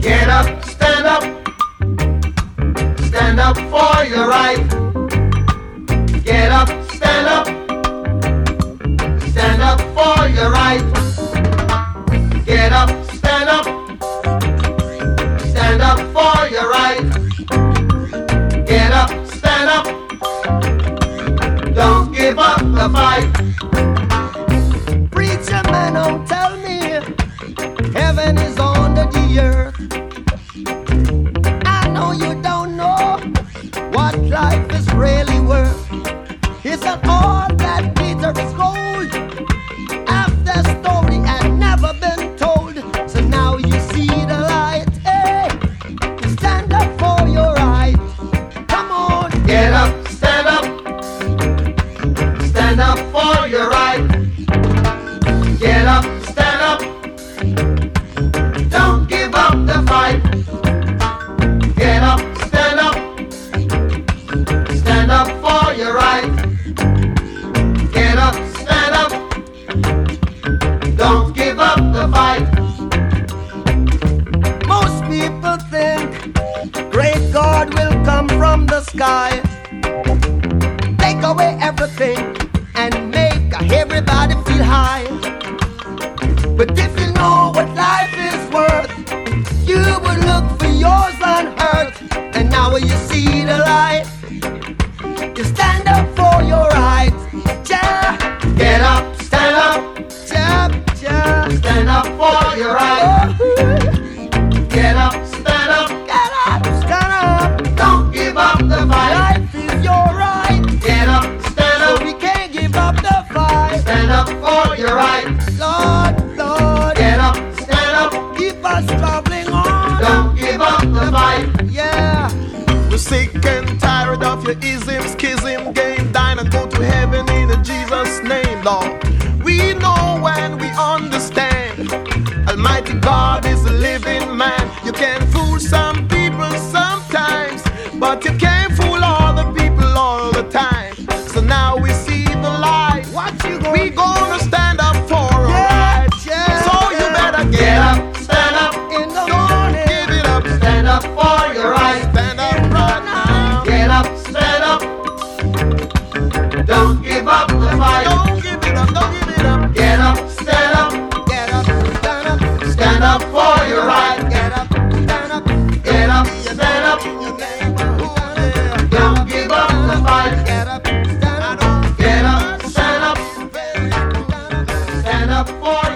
Get up, stand up, stand up for your right. Get up, stand up, stand up for your right. The fight. Preacher man, don't tell me heaven is under the earth. I know you don't know what life is really worth. Isn't all that glitter is gold? The story had never been told, so now you see the light. Hey, stand up for your right. Come on, Get up, sky, take away everything, and make everybody feel high. But if you know what life is worth, you would look for yours on earth, and now you see the light. You stand up for your rights, yeah, Get up, us traveling on. don't give up the fight. Yeah. We're sick and tired of your ism, schism, game, dine and go to heaven in Jesus' name, Lord. We know and we understand. Almighty God is a living man. You can fool some people sometimes, but you can't stand up for.